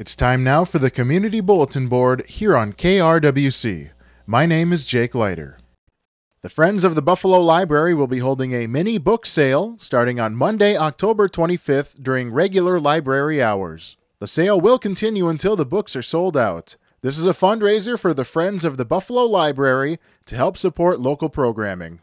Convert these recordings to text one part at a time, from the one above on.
It's time now for the Community Bulletin Board here on KRWC. My name is Jake Leiter. The Friends of the Buffalo Library will be holding a mini book sale starting on Monday, October 25th during regular library hours. The sale will continue until the books are sold out. This is a fundraiser for the Friends of the Buffalo Library to help support local programming.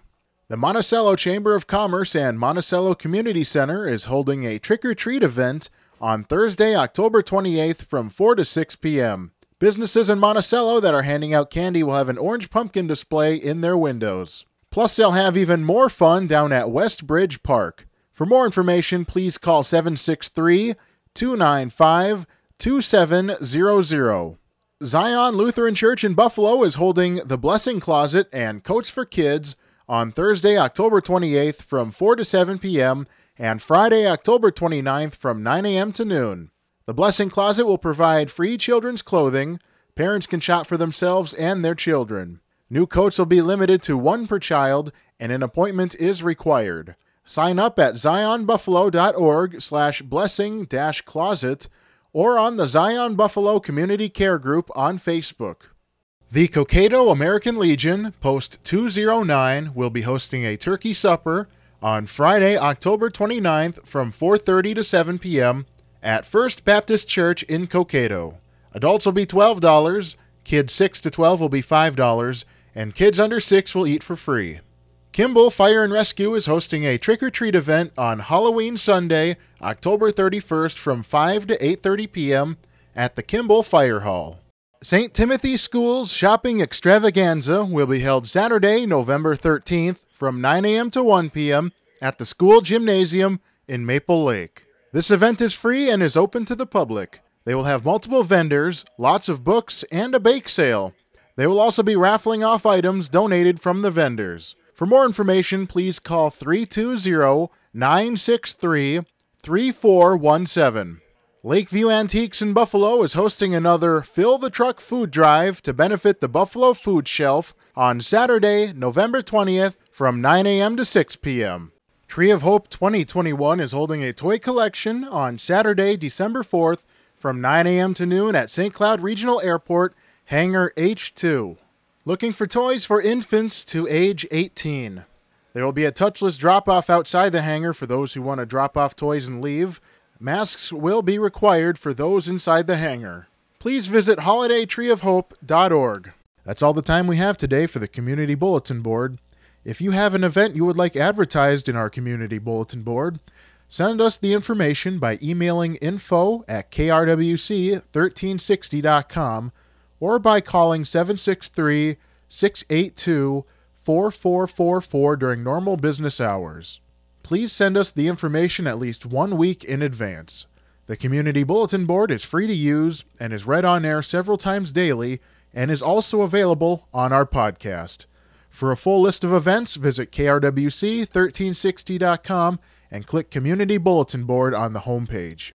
The Monticello Chamber of Commerce and Monticello Community Center is holding a trick or treat event on Thursday, October 28th from 4 to 6 p.m. Businesses in Monticello that are handing out candy will have an orange pumpkin display in their windows. Plus, they'll have even more fun down at West Bridge Park. For more information, please call 763 295 2700. Zion Lutheran Church in Buffalo is holding the Blessing Closet and Coats for Kids on Thursday, October 28th from 4 to 7 p.m and Friday, October 29th from 9 a.m. to noon. The Blessing Closet will provide free children's clothing. Parents can shop for themselves and their children. New coats will be limited to one per child, and an appointment is required. Sign up at zionbuffalo.org slash blessing dash closet or on the Zion Buffalo Community Care Group on Facebook. The Cokato American Legion, Post 209, will be hosting a turkey supper on Friday, October 29th from 4:30 to 7 p.m. at First Baptist Church in Cokato. Adults will be $12, kids 6 to 12 will be $5, and kids under 6 will eat for free. Kimball Fire and Rescue is hosting a trick or treat event on Halloween Sunday, October 31st from 5 to 8:30 p.m. at the Kimball Fire Hall. St. Timothy School's shopping extravaganza will be held Saturday, November 13th from 9 a.m. to 1 p.m. at the school gymnasium in Maple Lake. This event is free and is open to the public. They will have multiple vendors, lots of books, and a bake sale. They will also be raffling off items donated from the vendors. For more information, please call 320 963 3417. Lakeview Antiques in Buffalo is hosting another Fill the Truck food drive to benefit the Buffalo Food Shelf on Saturday, November 20th from 9 a.m. to 6 p.m. Tree of Hope 2021 is holding a toy collection on Saturday, December 4th from 9 a.m. to noon at St. Cloud Regional Airport, Hangar H2. Looking for toys for infants to age 18. There will be a touchless drop off outside the hangar for those who want to drop off toys and leave. Masks will be required for those inside the hangar. Please visit holidaytreeofhope.org. That's all the time we have today for the Community Bulletin Board. If you have an event you would like advertised in our community bulletin board, send us the information by emailing info at krwc1360.com or by calling 763 682 4444 during normal business hours. Please send us the information at least one week in advance. The Community Bulletin Board is free to use and is read on air several times daily and is also available on our podcast. For a full list of events, visit krwc1360.com and click Community Bulletin Board on the homepage.